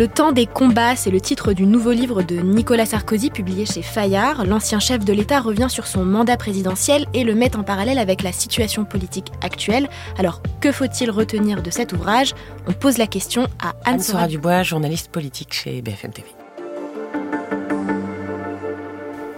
Le temps des combats, c'est le titre du nouveau livre de Nicolas Sarkozy publié chez Fayard. L'ancien chef de l'État revient sur son mandat présidentiel et le met en parallèle avec la situation politique actuelle. Alors, que faut-il retenir de cet ouvrage? On pose la question à Anne-Sora Dubois, journaliste politique chez BFM TV.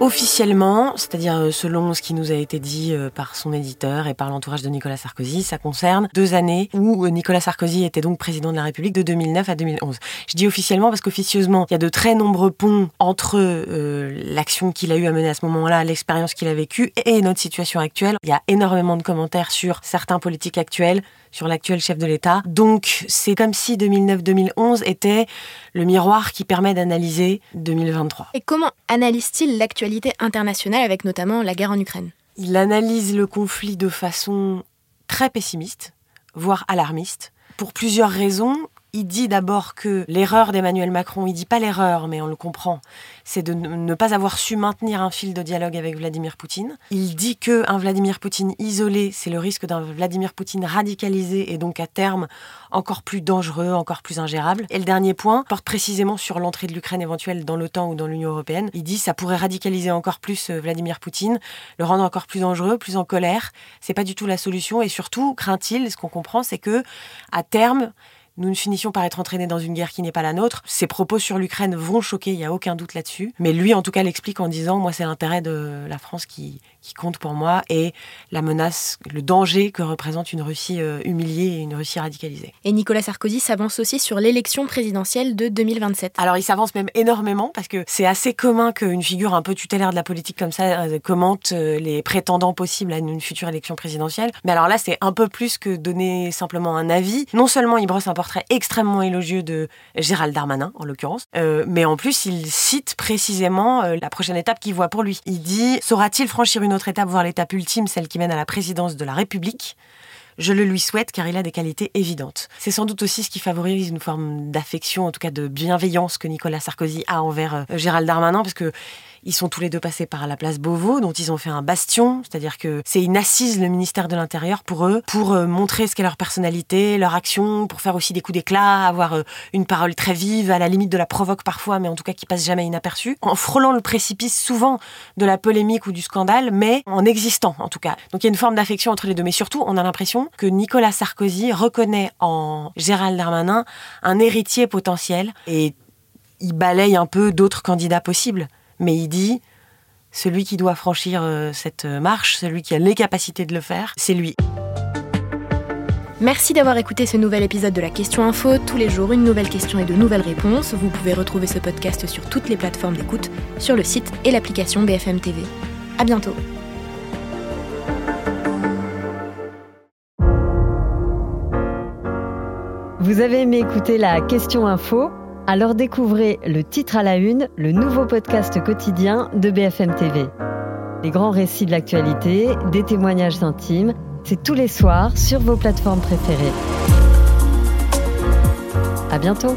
Officiellement, c'est-à-dire euh, selon ce qui nous a été dit euh, par son éditeur et par l'entourage de Nicolas Sarkozy, ça concerne deux années où euh, Nicolas Sarkozy était donc président de la République de 2009 à 2011. Je dis officiellement parce qu'officieusement, il y a de très nombreux ponts entre l'action qu'il a eu à mener à ce moment-là, l'expérience qu'il a vécue et notre situation actuelle. Il y a énormément de commentaires sur certains politiques actuels, sur l'actuel chef de l'État. Donc c'est comme si 2009-2011 était le miroir qui permet d'analyser 2023. Et comment analyse-t-il l'actualité internationale avec notamment la guerre en Ukraine. Il analyse le conflit de façon très pessimiste, voire alarmiste, pour plusieurs raisons il dit d'abord que l'erreur d'Emmanuel Macron, il dit pas l'erreur, mais on le comprend, c'est de ne pas avoir su maintenir un fil de dialogue avec Vladimir Poutine. Il dit que un Vladimir Poutine isolé, c'est le risque d'un Vladimir Poutine radicalisé et donc à terme encore plus dangereux, encore plus ingérable. Et le dernier point porte précisément sur l'entrée de l'Ukraine éventuelle dans l'OTAN ou dans l'Union européenne. Il dit ça pourrait radicaliser encore plus euh, Vladimir Poutine, le rendre encore plus dangereux, plus en colère. C'est pas du tout la solution et surtout craint-il, ce qu'on comprend, c'est que à terme nous ne finissions par être entraînés dans une guerre qui n'est pas la nôtre. Ses propos sur l'Ukraine vont choquer, il n'y a aucun doute là-dessus. Mais lui, en tout cas, l'explique en disant, moi, c'est l'intérêt de la France qui, qui compte pour moi et la menace, le danger que représente une Russie euh, humiliée et une Russie radicalisée. Et Nicolas Sarkozy s'avance aussi sur l'élection présidentielle de 2027. Alors il s'avance même énormément parce que c'est assez commun qu'une figure un peu tutélaire de la politique comme ça euh, commente euh, les prétendants possibles à une future élection présidentielle. Mais alors là, c'est un peu plus que donner simplement un avis. Non seulement il brosse un portrait extrêmement élogieux de Gérald Darmanin, en l'occurrence, mais en plus il cite précisément la prochaine étape qu'il voit pour lui. Il dit, saura-t-il franchir une notre étape, voire l'étape ultime, celle qui mène à la présidence de la République. Je le lui souhaite car il a des qualités évidentes. C'est sans doute aussi ce qui favorise une forme d'affection, en tout cas de bienveillance que Nicolas Sarkozy a envers euh, Gérald Darmanin, parce que ils sont tous les deux passés par la place Beauvau, dont ils ont fait un bastion, c'est-à-dire que c'est une assise, le ministère de l'Intérieur, pour eux, pour euh, montrer ce qu'est leur personnalité, leur action, pour faire aussi des coups d'éclat, avoir euh, une parole très vive, à la limite de la provoque parfois, mais en tout cas qui passe jamais inaperçue, en frôlant le précipice souvent de la polémique ou du scandale, mais en existant en tout cas. Donc il y a une forme d'affection entre les deux, mais surtout on a l'impression que Nicolas Sarkozy reconnaît en Gérald Darmanin un héritier potentiel et il balaye un peu d'autres candidats possibles mais il dit celui qui doit franchir euh, cette marche, celui qui a les capacités de le faire, c'est lui. Merci d'avoir écouté ce nouvel épisode de la Question Info. Tous les jours, une nouvelle question et de nouvelles réponses. Vous pouvez retrouver ce podcast sur toutes les plateformes d'écoute, sur le site et l'application BFM TV. À bientôt. Vous avez aimé écouter la Question Info? Alors découvrez le titre à la une, le nouveau podcast quotidien de BFM TV. Les grands récits de l'actualité, des témoignages intimes, c'est tous les soirs sur vos plateformes préférées. À bientôt!